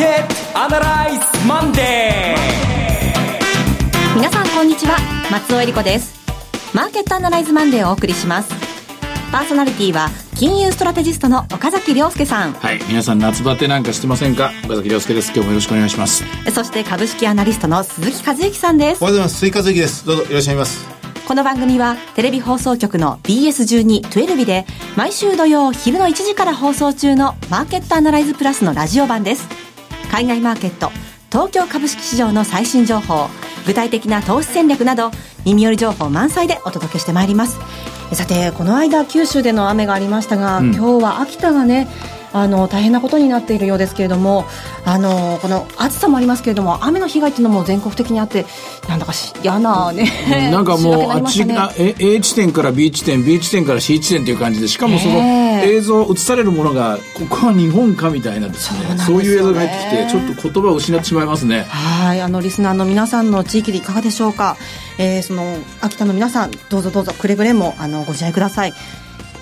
ケットアナライズマンデー。皆さんこんにちは松尾英里子です。マーケットアナライズマンデーをお送りします。パーソナリティは金融ストラテジストの岡崎良介さん。はい皆さん夏バテなんかしてませんか？岡崎良介です。今日もよろしくお願いします。そして株式アナリストの鈴木一之さんです。おはようございます。鈴木一之ですどうぞよろしくお願いします。この番組はテレビ放送局の BS12-12 で毎週土曜昼の1時から放送中のマーケットアナライズプラスのラジオ版です。海外マーケット、東京株式市場の最新情報、具体的な投資戦略など耳寄り情報満載でお届けしてまいります。さて、この間九州での雨がありましたが、うん、今日は秋田がね、あの大変なことになっているようですけれどもあのこの暑さもありますけれども雨の被害っていうのも全国的にあってなんだか嫌なね、なんかもう あっちが A 地点から B 地点 B 地点から C 地点という感じでしかもその映像映されるものがここは日本かみたいなですねそういう映像が入ってきてちょっと言葉を失ってしまいますね。はいあのリスナーの皆さんの地域でいかがでしょうか、えー、その秋田の皆さんどうぞどうぞくれぐれもあのご自愛ください。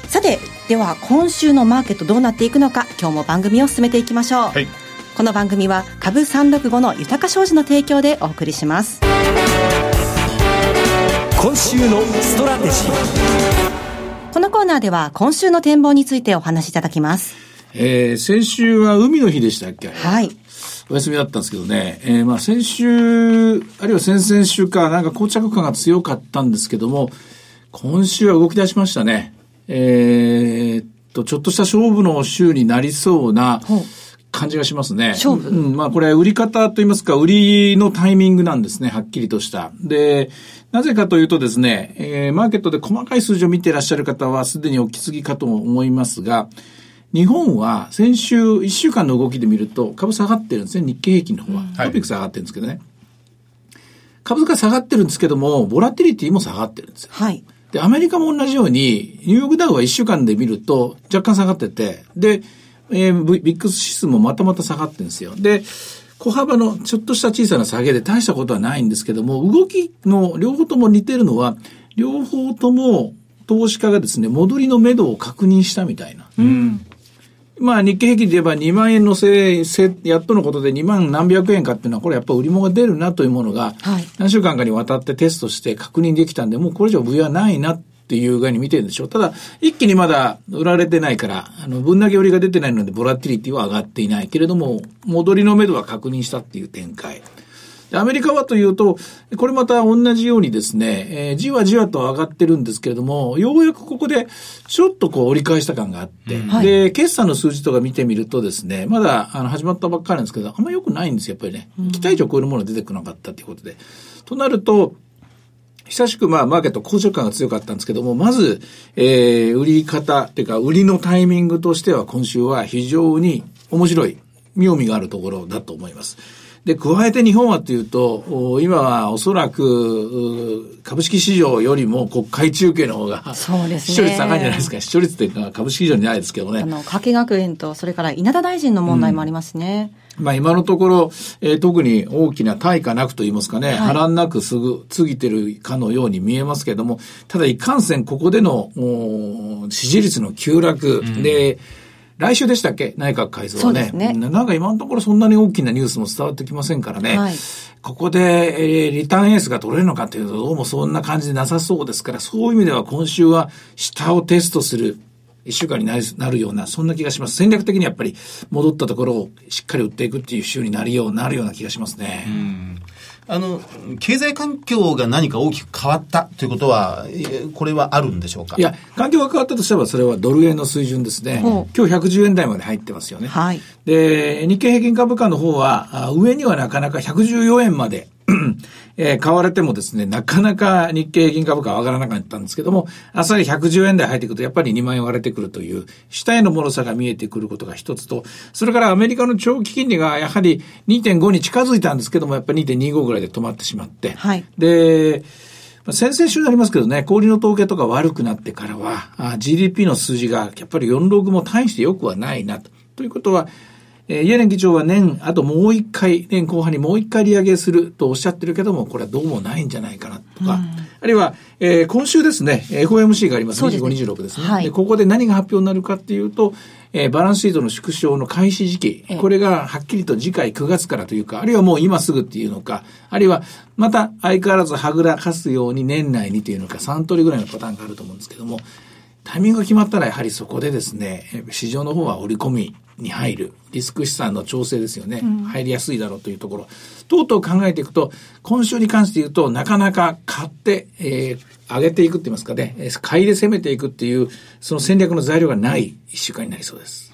さてでは今週のマーケットどうなっていくのか今日も番組を進めていきましょう、はい、この番組は株365の豊か商事の提供でお送りします。今週のストラテジーこのコーナーでは今週の展望についてお話しいただきます。えー、先週は海の日でしたっけ？は。い。お休みだったんですけどね、えー、まあ先週、あるいは先々週か、なんか膠着感が強かったんですけども、今週は動き出しましたね。えー、っと、ちょっとした勝負の週になりそうな感じがしますね。勝負、うん、まあこれ売り方といいますか、売りのタイミングなんですね、はっきりとした。で、なぜかというとですね、えー、マーケットで細かい数字を見ていらっしゃる方はすでにお気づきかと思いますが、日本は先週1週間の動きで見ると株下がってるんですね、日経平均の方は。トピックス下がってるんですけどね。株価下がってるんですけども、ボラティリティも下がってるんですよ。はい。で、アメリカも同じように、ニューヨークダウは1週間で見ると若干下がってて、で、えー、ビックス指数もまたまた下がってるんですよ。で、小幅のちょっとした小さな下げで大したことはないんですけども、動きの両方とも似てるのは、両方とも投資家がですね、戻りの目処を確認したみたいな。うん、まあ日経平均で言えば2万円のせい、せ、やっとのことで2万何百円かっていうのは、これやっぱ売り物が出るなというものが、何週間かにわたってテストして確認できたんで、もうこれ以上売りはないなっていう具合に見てるんでしょう。ただ、一気にまだ売られてないから、あの、分だけ売りが出てないので、ボラティリティは上がっていないけれども、戻りの目処は確認したっていう展開。アメリカはというと、これまた同じようにですね、えー、じわじわと上がってるんですけれども、ようやくここでちょっとこう折り返した感があって、うん、で、決算の数字とか見てみるとですね、まだあの始まったばっかりなんですけど、あんま良くないんですよ、やっぱりね。期待以上超えるものが出てこなかったということで。となると、久しくまあマーケット硬直感が強かったんですけども、まず、えー、売り方っていうか、売りのタイミングとしては今週は非常に面白い、妙味があるところだと思います。で、加えて日本はというと、今はおそらく、株式市場よりも国会中継の方が、そうですね。視聴率高いんじゃないですか。視聴率っていうか株式市場にないですけどね。あの、加計学園と、それから稲田大臣の問題もありますね。うん、まあ今のところ、えー、特に大きな対価なくと言いますかね、はい、波乱なくすぐ過ぎてるかのように見えますけれども、ただいかんせんここでの支持率の急落で、うん来週でしたっけ？内閣改造はね。ねなんか今のところそんなに大きなニュースも伝わってきませんからね。はい、ここで、えー、リターンエースが取れるのかというと、どうもそんな感じでなさそうですから、そういう意味では今週は下をテストする。一週間になるような、そんな気がします。戦略的にやっぱり戻ったところをしっかり売っていくっていう週になるようなるような気がしますね。あの、経済環境が何か大きく変わったということは、これはあるんでしょうか？いや、環境が変わったとしたら、それはドル円の水準ですね。今日110円台まで入ってますよね。はい。で、日経平均株価の方は、上にはなかなか114円までえー、買われてもですね、なかなか日経平均株価は上がらなかったんですけども、あっさり110円台入ってくると、やっぱり2万円割れてくるという、下への脆さが見えてくることが一つと、それからアメリカの長期金利がやはり2.5に近づいたんですけども、やっぱり2.25ぐらいで止まってしまって、はい、で、先々週になりますけどね、氷の統計とか悪くなってからは、GDP の数字がやっぱり46も大して良くはないなと。ということは、えー、イエレン議長は年、あともう一回、年後半にもう一回利上げするとおっしゃってるけども、これはどうもないんじゃないかなとか、あるいは、えー、今週ですね、FOMC があります。25、26ですね、はい、で。ここで何が発表になるかっていうと、えーバランスシートの縮小の開始時期、ええ。これがはっきりと次回9月からというか、あるいはもう今すぐっていうのか、あるいはまた相変わらずはぐらかすように年内にというのか、3通りぐらいのパターンがあると思うんですけども、タイミングが決まったらやはりそこでですね、えー市場の方は織り込みに入る、リスク資産の調整ですよね、入りやすいだろうというところ、等々考えていくと、今週に関して言うと、なかなか買って、えー上げていくって言いますかね、えー買いで攻めていくっていう、その戦略の材料がない一週間になりそうです。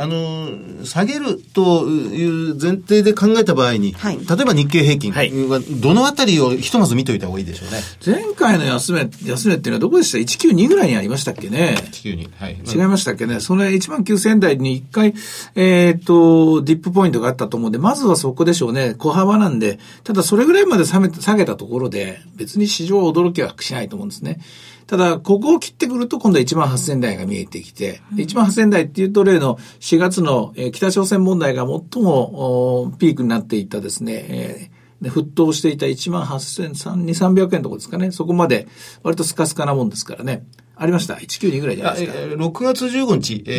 あの、下げるという前提で考えた場合に、はい例えば日経平均はどのあたりをひとまず見といた方がいいでしょうね？前回の安値、安値っていうのはどこでした ?192 ぐらいにありましたっけね？地球に。はい。違いましたっけね？それ1万9000台に1回、えっ、と、ディップポイントがあったと思うんで、まずはそこでしょうね。小幅なんで、ただそれぐらいまで下げ下げたところで、別に市場は驚きはしないと思うんですね。ただ、ここを切ってくると今度は1万8000台が見えてきて、で1万8000台っていうと例の4月の、えー北朝鮮問題が最もおピークになっていたですね、沸騰していた1万8300、300円とこですかね。そこまで割とスカスカなもんですからね。ありました？192ぐらいじゃなあいですか？えー6月15日、え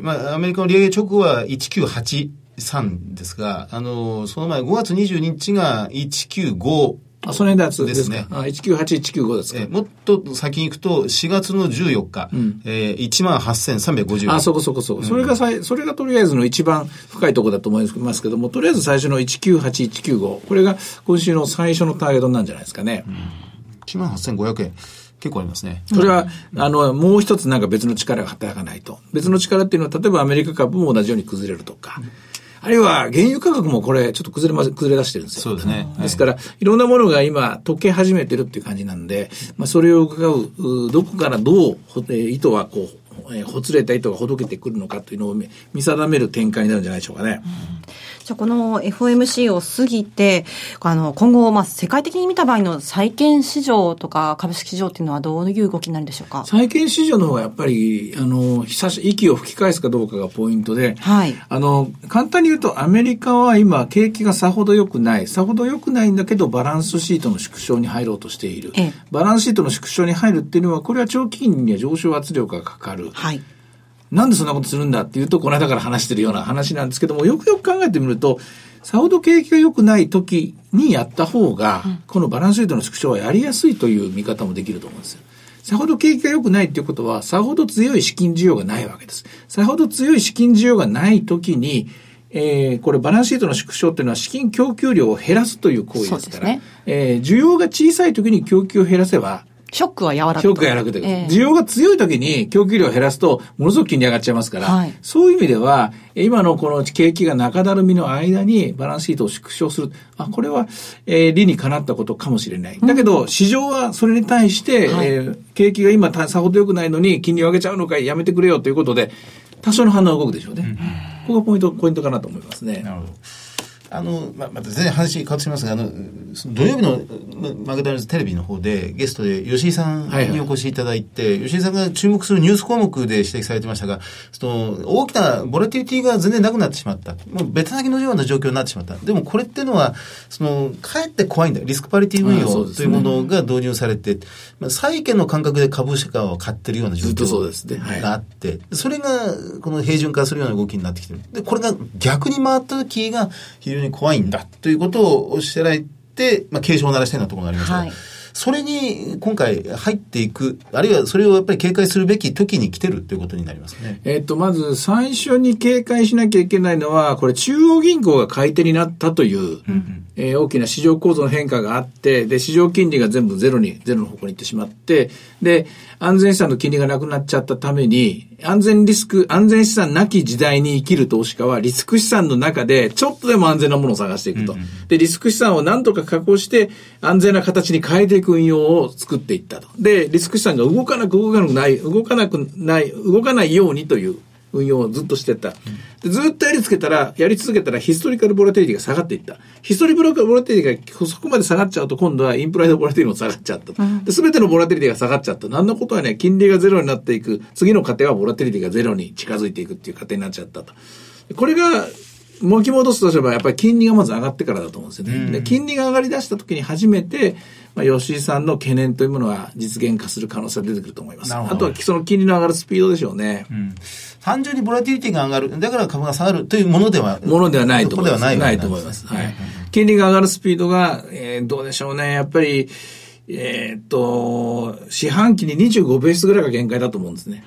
ーまあ、アメリカの利上げ直後は1983ですが、あのーその前5月22日が195あ、その辺つですね。あ、198、195ですか？えーもっと先に行くと、4月の14日、えー、18,350円。あ、そこそこそこ。それがさい、それがとりあえずの一番深いところだと思いますけども、とりあえず最初の198、195。これが今週の最初のターゲットなんじゃないですかね。18,500円。結構ありますね。それは、あの、もう一つなんか別の力が働かないと。別の力っていうのは、例えばアメリカ株も同じように崩れるとか。あるいは、原油価格もこれ、ちょっと崩れま、崩れ出してるんですよ。そうですねはいですから、いろんなものが今、溶け始めてるっていう感じなんで、まあ、それを伺う、うどこからどう、糸はこう、えーほつれた糸がほどけてくるのかというのを見見定める展開になるんじゃないでしょうかね。じゃあこの FOMC を過ぎて、あの、今後、まあ、世界的に見た場合の債券市場とか株式市場っていうのはどういう動きになるんでしょうか？債券市場の方がやっぱり、あの、久し、息を吹き返すかどうかがポイントで、はいあの、簡単に言うと、アメリカは今、景気がさほど良くない。さほど良くないんだけど、バランスシートの縮小に入ろうとしている。ええバランスシートの縮小に入るっていうのは、これは長期金利には上昇圧力がかかる。はい。なんでそんなことするんだっていうと、この間から話してるような話なんですけども、よくよく考えてみると、さほど景気が良くない時にやった方が、このバランスシートの縮小はやりやすいという見方もできると思うんですよ。さほど景気が良くないっていうことは、さほど強い資金需要がないわけです。さほど強い資金需要がない時に、えーこれバランスシートの縮小っていうのは資金供給量を減らすという行為ですから、ねえー需要が小さい時に供給を減らせば、ショックは和らぐと。ショックが柔らかくて、ええ需要が強い時に供給量を減らすと、ものすごく金利上がっちゃいますから、はいそういう意味では、え今のこの景気が中だるみの間にバランスシートを縮小する。あ、これは、えー理にかなったことかもしれない。だけど、市場はそれに対して、はいえー景気が今たさほど良くないのに金利を上げちゃうのかいやめてくれよということで、多少の反応が動くでしょうね。ここがポイント、ポイントかなと思いますね。なるほど。あの、ま、また全然話変わってしますが、あの、その土曜日のまマグダナルズテレビの方でゲストで吉井さんはいはいにお越しいただいて、吉井さんが注目するニュース項目で指摘されてましたが、その、大きなボラティリティが全然なくなってしまった。もうベタ泣きのような状況になってしまった。でもこれっていうのは、その、かえって怖いんだよ。リスクパリティ運用というものが導入されて、まあ、債券の感覚で株式を買ってるような状況があって、それが、この平準化するような動きになってきてる。で、これが逆に回った時が非常に怖いんだということをおっしゃられて、まあ、警鐘を鳴らしたようなところがありました。が、はい。それに今回入っていく、あるいはそれをやっぱり警戒するべき時に来てるということになりますね。えっと、まず最初に警戒しなきゃいけないのは、これ中央銀行が買い手になったという、えー大きな市場構造の変化があって、で、市場金利が全部ゼロに、ゼロの方向に行ってしまって、で、安全資産の金利がなくなっちゃったために、安全リスク、安全資産なき時代に生きる投資家は、リスク資産の中で、ちょっとでも安全なものを探していくと。で、リスク資産を何とか確保して、安全な形に変えていく運用を作っていったと。で、リスク資産が動かなく動かなくない、動かなくない、動かないようにという運用をずっとしてった。でずっとやりつけたら、やり続けたらヒストリカルボラティリティが下がっていった。ヒストリカルボラティリティがそこまで下がっちゃうと今度はインプライドボラティリティも下がっちゃった。で、すべてのボラティリティが下がっちゃった。なんのことはね、金利がゼロになっていく。次の過程はボラティリティがゼロに近づいていくっていう過程になっちゃったと。これが、巻き戻すとすれば、やっぱり金利がまず上がってからだと思うんですよね。で、金利が上がり出した時に初めて、まあ、吉井さんの懸念というものは実現化する可能性が出てくると思います。あとはその金利の上がるスピードでしょうね。うん、単純にボラティリティが上がる、だから株が下がるというものでは、ものではないと思います。ないないと思います。はい。金利が上がるスピードが、えー、どうでしょうね。やっぱり、えー、っと、四半期に25ベースぐらいが限界だと思うんですね。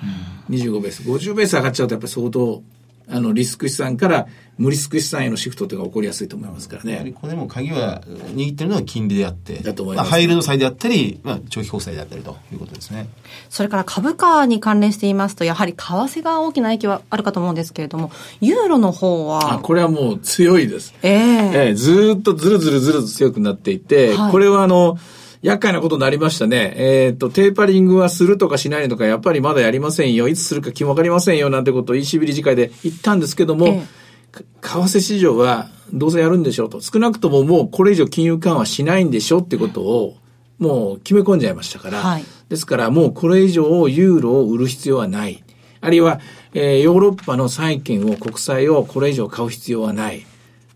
うん、25ベース。50ベース上がっちゃうとやっぱり相当あの、リスク資産から無リスク資産へのシフトというのが起こりやすいと思いますからね。やはりこれも鍵は、握ってるのは金利であって、だと思います、まあ、ハイルド債であったり、まあ、長期国債であったりということですね。それから株価に関連していますと、やはり為替が大きな影響はあるかと思うんですけれども、ユーロの方は。これはもう強いです。えー、えー、ずっとずるずるずる強くなっていて、はい、これはあの、厄介なことになりましたね。えっ、ー、と、テーパリングはするとかしないとか、やっぱりまだやりませんよ。いつするか気わかりませんよ。なんてことを ECB 理事会で言ったんですけども、ええ、為替市場はどうせやるんでしょうと。少なくとももうこれ以上金融緩和しないんでしょってことを、もう決め込んじゃいましたから。はい、ですからもうこれ以上ユーロを売る必要はない。あるいは、えー、ヨーロッパの債券を、国債をこれ以上買う必要はない。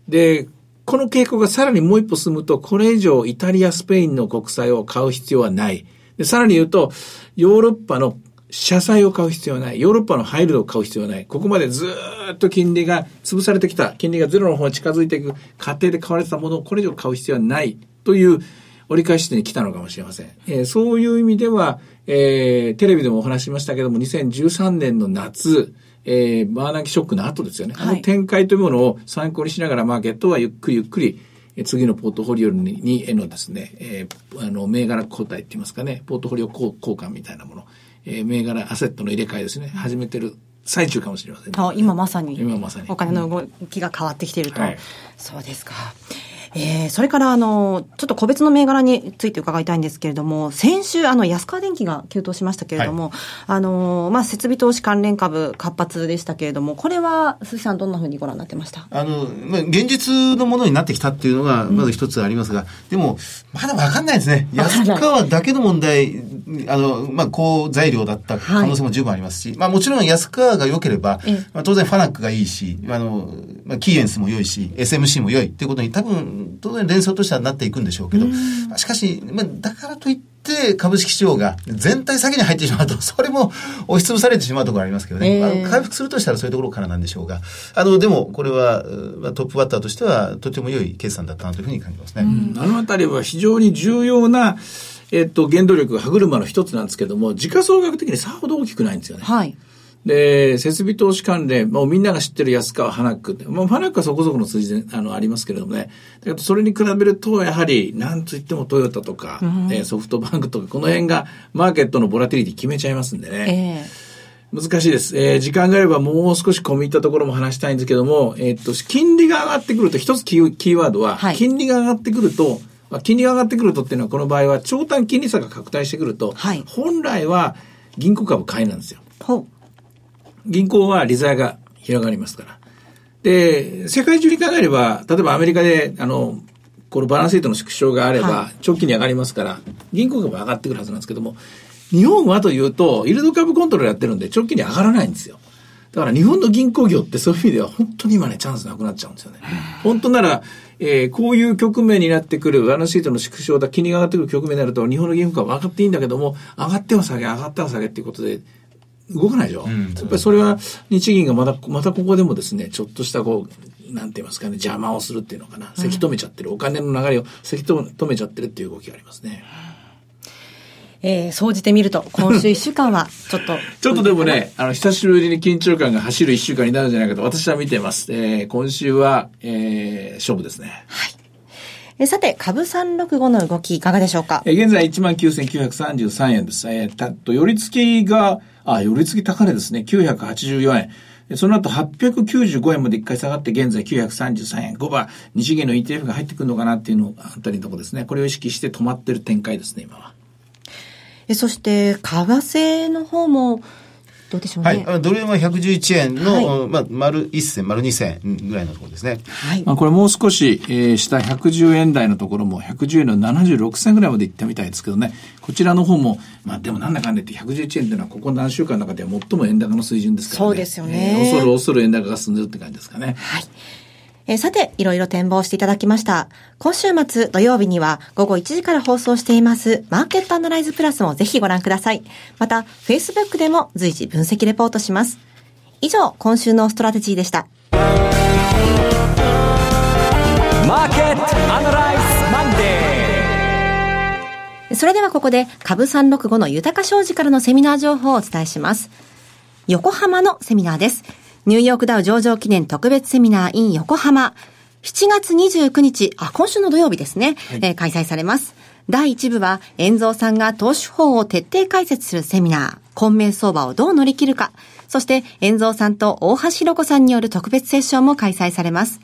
で、この傾向がさらにもう一歩進むと、これ以上イタリア、スペインの国債を買う必要はない。で、さらに言うと、ヨーロッパの社債を買う必要はない。ヨーロッパのハイルドを買う必要はない。ここまでずっと金利が潰されてきた。金利がゼロの方に近づいていく過程で買われてたものをこれ以上買う必要はない。という折り返し点に来たのかもしれません。えー、そういう意味では、えー、テレビでもお話しましたけども、2013年の夏、えー、バーナキショックの後ですよね。はい、あの展開というものを参考にしながらマーケットはゆっくりゆっくり、え次のポートフォリオににへのですね、えー、あの、銘柄交代って言いますかね、ポートフォリオ交換みたいなもの、えー、銘柄、アセットの入れ替えですね、始めてる最中かもしれません、ね、あ今まさに。今まさに。お金の動きが変わってきていると。はい、そうですか。えー、それからあの、ちょっと個別の銘柄について伺いたいんですけれども、先週、あの、安川電機が急騰しましたけれども、はい、あの、まあ、設備投資関連株活発でしたけれども、これは、鈴木さんどんなふうにご覧になってました？あの、まあ、現実のものになってきたっていうのが、まず一つありますが、うん、でも、まだわかんないですね。安川だけの問題、あの、まあ、高材料だった可能性も十分ありますし、はい、まあ、もちろん安川が良ければ、まあ、当然ファナックがいいし、あの、まあ、キーエンスも良いし、SMC も良いっていうことに多分、当然連想としてはなっていくんでしょうけど、しかし、まあ、だからといって、株式市場が全体先に入ってしまうと、それも押し潰されてしまうところありますけどね。えー、あの回復するとしたらそういうところからなんでしょうが、あの、でも、これは、まあ、トップバッターとしては、とても良い決算だったなというふうに感じますね。あのあたりは非常に重要な、えっと、原動力が歯車の一つなんですけども、時価総額的にさほど大きくないんですよね。はい。で、設備投資関連、もうみんなが知ってる安川ファナックって、まあ、ファナックはそこそこの数字であのありますけれどもね、だけどそれに比べると、やはり、なんといってもトヨタとか、うん、えー、ソフトバンクとか、この辺がマーケットのボラティリティ決めちゃいますんでね。えー難しいです。えー、時間があればもう少し込み入ったところも話したいんですけども、えー、っと、金利が上がってくると、一つキーキーワードは、はい、金利が上がってくると、まあ、金利が上がってくるとっていうのは、この場合は、長短金利差が拡大してくると、はい、本来は銀行株買いなんですよ。銀行は利ザヤが広がりますから。で、世界中に考えれば、例えばアメリカで、あの、このバランスシートの縮小があれば、長期に上がりますから、銀行株上がってくるはずなんですけども、日本はというと、イルド株コントロールやってるんで、長期に上がらないんですよ。だから日本の銀行業ってそういう意味では本当に今ね、チャンスなくなっちゃうんですよね。本当なら、えー、こういう局面になってくる、バランスシートの縮小だ、金利が上がってくる局面になると、日本の銀行株上がっていいんだけども、上がっては下げ、上がっては下げっていうことで、動かないでしょ？うん、やっぱりそれは日銀がまた、またここでもですね、ちょっとしたこう、なんて言いますかね、邪魔をするっていうのかな。せき止めちゃってる。お金の流れをせき止めちゃってるっていう動きがありますね。えー、総じてみると、今週一週間は、ちょっと。ちょっとでもね、あの、久しぶりに緊張感が走る一週間になるんじゃないかと私は見てます。えー、今週は、えー、勝負ですね。はい。えさて、株365の動きいかがでしょうか？え現在19,933円です。えー、たと、寄り付きが、あ、寄り付き高値ですね。984円。その後895円まで一回下がって現在933円。5番、日銀の ETF が入ってくるのかなっていうのあたりのとこですね。これを意識して止まってる展開ですね、今は。えそして、為替の方も、どうでしょうね。はい。ドル円は111円の、はい、まあ、丸1銭、丸2銭ぐらいのところですね。はい。まあ、これもう少し、えー、下110円台のところも、110円の76銭ぐらいまでいったみたいですけどね。こちらの方も、まあ、でもなんだかんだ言って111円っていうのは、ここ何週間の中では最も円高の水準ですからね。そうですよね。えー、恐る恐る円高が進んでるって感じですかね。はい。えー、さて、いろいろ展望していただきました。今週末土曜日には午後1時から放送していますマーケットアナライズプラスもぜひご覧ください。また、Facebook でも随時分析レポートします。以上、今週のストラテジーでした。マーケットアナライズマンデーそれではここで株365の豊商事からのセミナー情報をお伝えします。横浜のセミナーです。ニューヨークダウ上場記念特別セミナー in 横浜。7月29日、あ、今週の土曜日ですね、はい、えー、開催されます。第1部は、遠蔵さんが投資法を徹底解説するセミナー、混迷相場をどう乗り切るか、そして、遠蔵さんと大橋ひろこさんによる特別セッションも開催されます。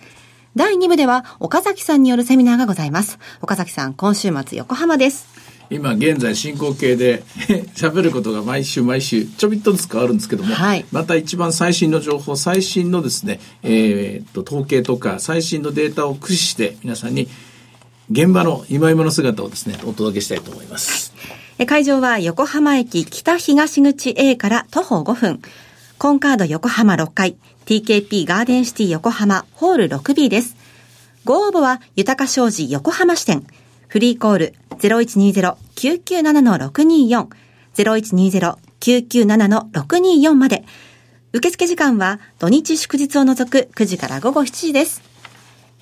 第2部では、岡崎さんによるセミナーがございます。岡崎さん、今週末横浜です。今現在進行形で 喋ることが毎週毎週ちょびっとずつ変わるんですけども、はい、また一番最新の情報最新のですね、えー、っと統計とか最新のデータを駆使して皆さんに現場の今今の姿をですねお届けしたいと思います。会場は横浜駅北東口 A から徒歩5分。コンカード横浜6階、TKP ガーデンシティ横浜ホール 6B です。ご応募は豊か商事横浜支店。フリーコール0120-997-624、0120-997-624まで。受付時間は土日祝日を除く9時から午後7時です。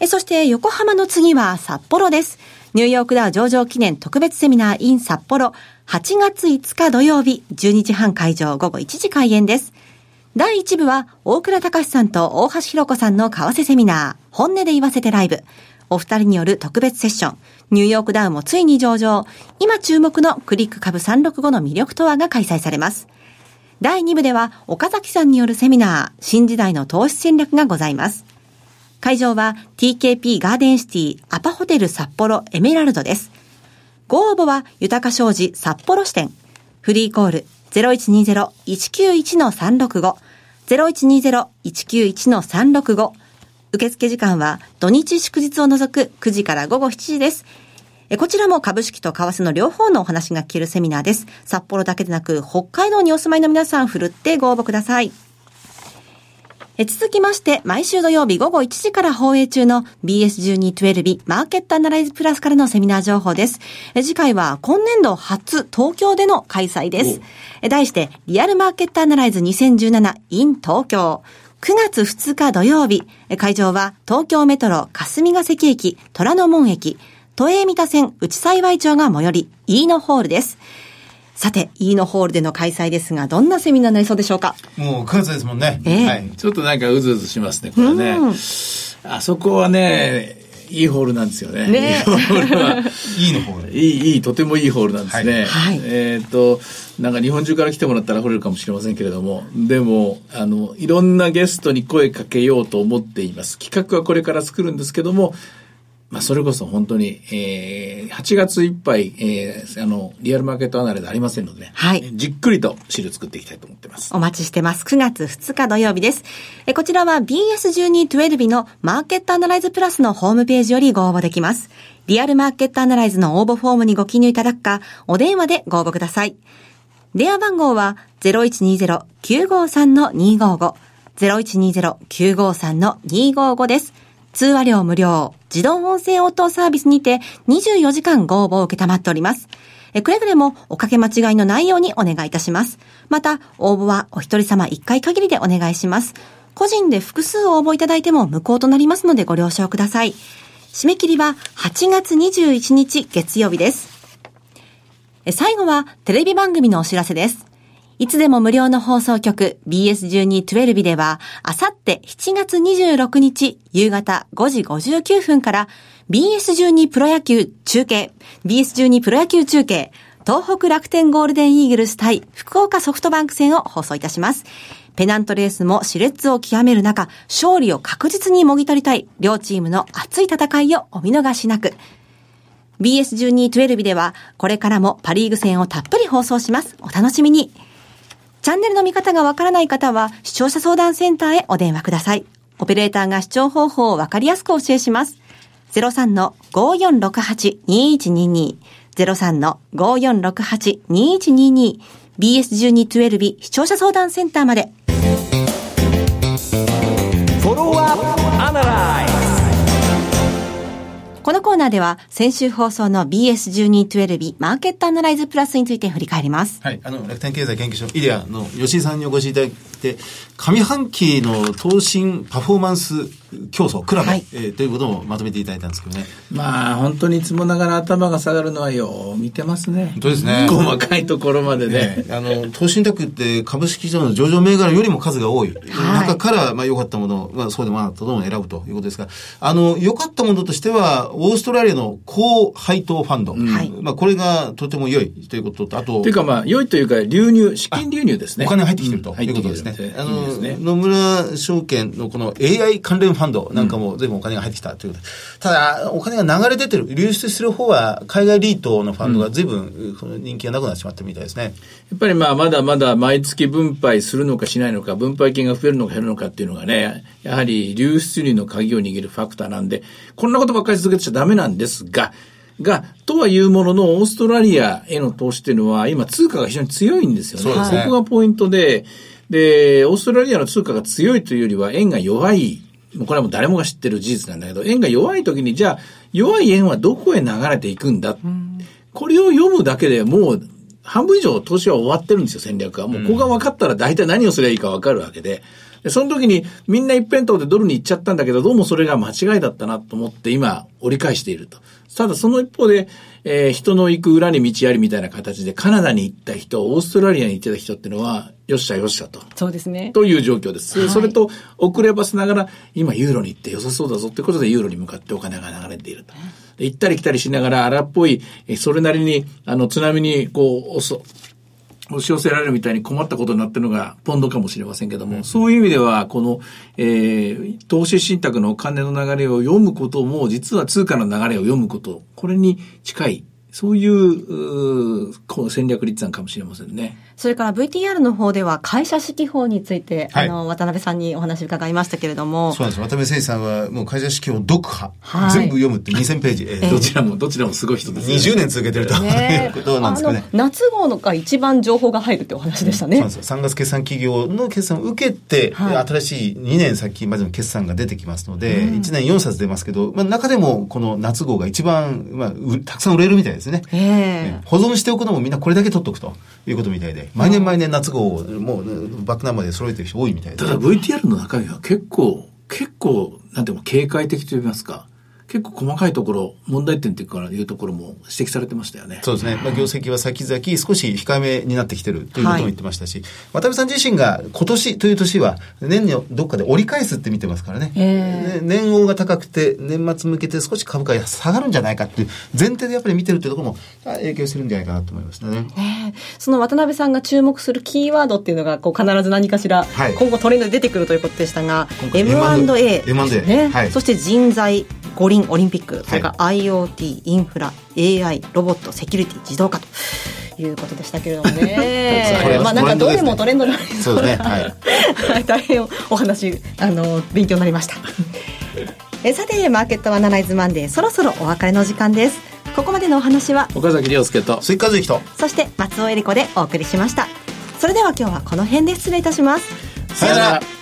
えそして横浜の次は札幌です。ニューヨークダウ上場記念特別セミナー in 札幌8月5日土曜日12時半会場午後1時開演です。第1部は大倉隆さんと大橋弘子さんの為替セミナー本音で言わせてライブ。お二人による特別セッション、ニューヨークダウンもついに上場、今注目のクリック株365の魅力とはが開催されます。第2部では岡崎さんによるセミナー、新時代の投資戦略がございます。会場は TKP ガーデンシティアパホテル札幌エメラルドです。ご応募は豊か商事札幌支店。フリーコール0120-191-365 0120-191-365受付時間は土日祝日を除く9時から午後7時です。こちらも株式と為替の両方のお話が聞けるセミナーです。札幌だけでなく北海道にお住まいの皆さん、ふるってご応募ください。続きまして、毎週土曜日午後1時から放映中の BS1212 マーケットアナライズプラスからのセミナー情報です。次回は今年度初東京での開催です。題して、リアルマーケットアナライズ 2017in 東京。9月2日土曜日、会場は東京メトロ霞ヶ関駅、虎ノ門駅、都営三田線内幸町が最寄り、飯野ホールです。さて、飯野ホールでの開催ですが、どんなセミナーになりそうでしょうか？もう9月ですもんね。えー、はい。ちょっとなんかうずうずしますね、これね。あそこはね、いいホールなんですよね。ねいいホールは。いいのホール。いい、いい、とてもいいホールなんですね。はい。えっ、ー、と、なんか日本中から来てもらったら掘れるかもしれませんけれども、でも、あの、いろんなゲストに声かけようと思っています。企画はこれから作るんですけども、まあ、それこそ本当に、えー、8月いっぱい、えー、あの、リアルマーケットアナリでありませんので、ね、はい。じっくりと資料作っていきたいと思ってます。お待ちしてます。9月2日土曜日です。えこちらは BS1212 のマーケットアナライズプラスのホームページよりご応募できます。リアルマーケットアナライズの応募フォームにご記入いただくか、お電話でご応募ください。電話番号は0120-953-255。0120-953-255です。通話料無料、自動音声応答サービスにて24時間ご応募を受けたまっております。くれぐれもおかけ間違いのないようにお願いいたします。また、応募はお一人様一回限りでお願いします。個人で複数応募いただいても無効となりますのでご了承ください。締め切りは8月21日月曜日です。最後はテレビ番組のお知らせです。いつでも無料の放送局 BS1212 では、あさって7月26日夕方5時59分から BS12 プロ野球中継、BS12 プロ野球中継、東北楽天ゴールデンイーグルス対福岡ソフトバンク戦を放送いたします。ペナントレースも熾烈を極める中、勝利を確実にもぎ取りたい両チームの熱い戦いをお見逃しなく。BS1212 では、これからもパリーグ戦をたっぷり放送します。お楽しみに。チャンネルの見方がわからない方は、視聴者相談センターへお電話ください。オペレーターが視聴方法をわかりやすくお教えします。03-5468-2122 03-5468-2122 BS1212 視聴者相談センターまで。フォロワーアップアナライこのコーナーでは先週放送の BS1212 マーケットアナライズプラスについて振り返ります。はい。あの、楽天経済研究所イデアの吉井さんにお越しいただいて、上半期の投信パフォーマンス競争、クラブ、はいえーということをまとめていただいたんですけどね。まあ、本当にいつもながら頭が下がるのはよう見てますね。本当ですね細かいところまでね。あの、投信宅って株式市場の上場銘柄よりも数が多い。はい中から、まあ、良かったもの、まあ、そうでもなかったものを選ぶということですが、あの、良かったものとしては、オーストラリアの高配当ファンド。はいまあ、これがとても良いということと、あとという、かまあ、良いというか、流入、資金流入ですね。お金入ってきてるとうんいうことですね。あの、入ってきてるいいですね野村証券のこの AI 関連ファンドなんかも全部お金が入ってきたということで、ただ、お金が流れ出てる、流出する方は海外リートのファンドが随分、その人気がなくなってしまったみたいですね。やっぱりまあ、まだまだ毎月分配するのかしないのか、分配金が増えるのか減るのかっていうのがね、やはり流出入の鍵を握るファクターなんで、こんなことばっかり続けてちゃダメなんですが、が、とはいうものの、オーストラリアへの投資っていうのは、今通貨が非常に強いんですよね。そねここがポイントで、で、オーストラリアの通貨が強いというよりは、円が弱い。もうこれはもう誰もが知ってる事実なんだけど、円が弱い時に、じゃあ、弱い円はどこへ流れていくんだ。これを読むだけでもう、半分以上投資は終わってるんですよ、戦略は。もうここが分かったら大体何をすればいいか分かるわけで。でその時にみんな一辺倒でドルに行っちゃったんだけど、どうもそれが間違いだったなと思って今折り返していると。ただその一方で、えー人の行く裏に道ありみたいな形でカナダに行った人、オーストラリアに行ってた人っていうのは、よっしゃよっしゃと。そうですね。という状況です。はいそれと遅ればせながら、今ユーロに行って良さそうだぞってことでユーロに向かってお金が流れていると。で行ったり来たりしながら荒っぽい、えそれなりに、あの、津波にこう、押そ押し寄せられるみたいに困ったことになってるのがポンドかもしれませんけども、そういう意味では、この、えー投資信託のお金の流れを読むことも、実は通貨の流れを読むこと、これに近い、そういう、こう戦略立案かもしれませんね。それから VTR の方では会社指揮法について、はいあの、渡辺さんにお話伺いましたけれども、そうなんです。渡辺誠司さんはもう会社指揮を読破、はい全部読むって2000ページ。えーどちらも、どちらもすごい人ですよね。20年続けてると、ねいうことなんですかね。あの夏号のが一番情報が入るってお話でしたね。そうなんですよ。3月決算企業の決算を受けて、はい新しい2年先までの決算が出てきますので、1年4冊出ますけど、まあ、中でもこの夏号が一番、まあ、うたくさん売れるみたいですね。ええ。保存しておくのもみんなこれだけ取っとくと。いうことみたいで、毎年毎年夏号をもうバックナンバーで揃えてる人多いみたいで。た。だ VTR の中身は結構、結構、なんていうの、警戒的と言いますか、結構細かいところ、問題点っていうからいうところも指摘されてましたよね。そうですね。まあ、業績は先々少し控えめになってきてるということも言ってましたし、渡辺さん自身が今年という年は年にどっかで折り返すって見てますからね。えね年王が高くて年末向けて少し株価が下がるんじゃないかっていう前提でやっぱり見てるっていうところもあ影響してるんじゃないかなと思いますね。ねえその渡辺さんが注目するキーワードっていうのがこう必ず何かしらはい今後トレンドで出てくるということでしたが、今回 M&A です M&A ね、はいそして人材五輪オリンピックそれから IoT インフラ AI ロボットセキュリティ自動化ということでしたけれどもね。はまあなんかどれもトレンドになりそうですね。はい。はい、大変お話あの勉強になりました。えさてマーケットアナライズマンデーそろそろお別れの時間です。ここまでのお話は岡崎良介と、スイカズイキと。そして松尾英里子でお送りしました。それでは今日はこの辺で失礼いたします。さよなら